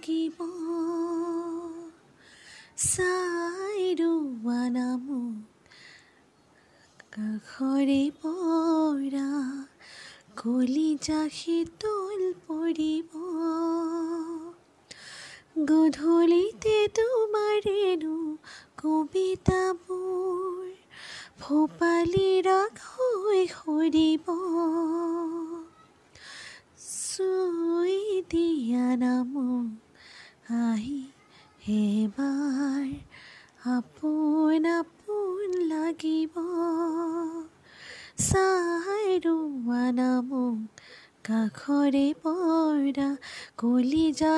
থাকিব চাই ৰোৱা নামো কাষৰে পৰা কলিজা শীতল পৰিব গধূলিতে তোমাৰেনো কবিতাবোৰ ভোপালি ৰাগ হৈ সৰিব চুই দিয়া নামক আহি এবাৰ আপোন আপোন লাগিব। চাই ৰোৱা নামত কাষৰে পৰা কলিজা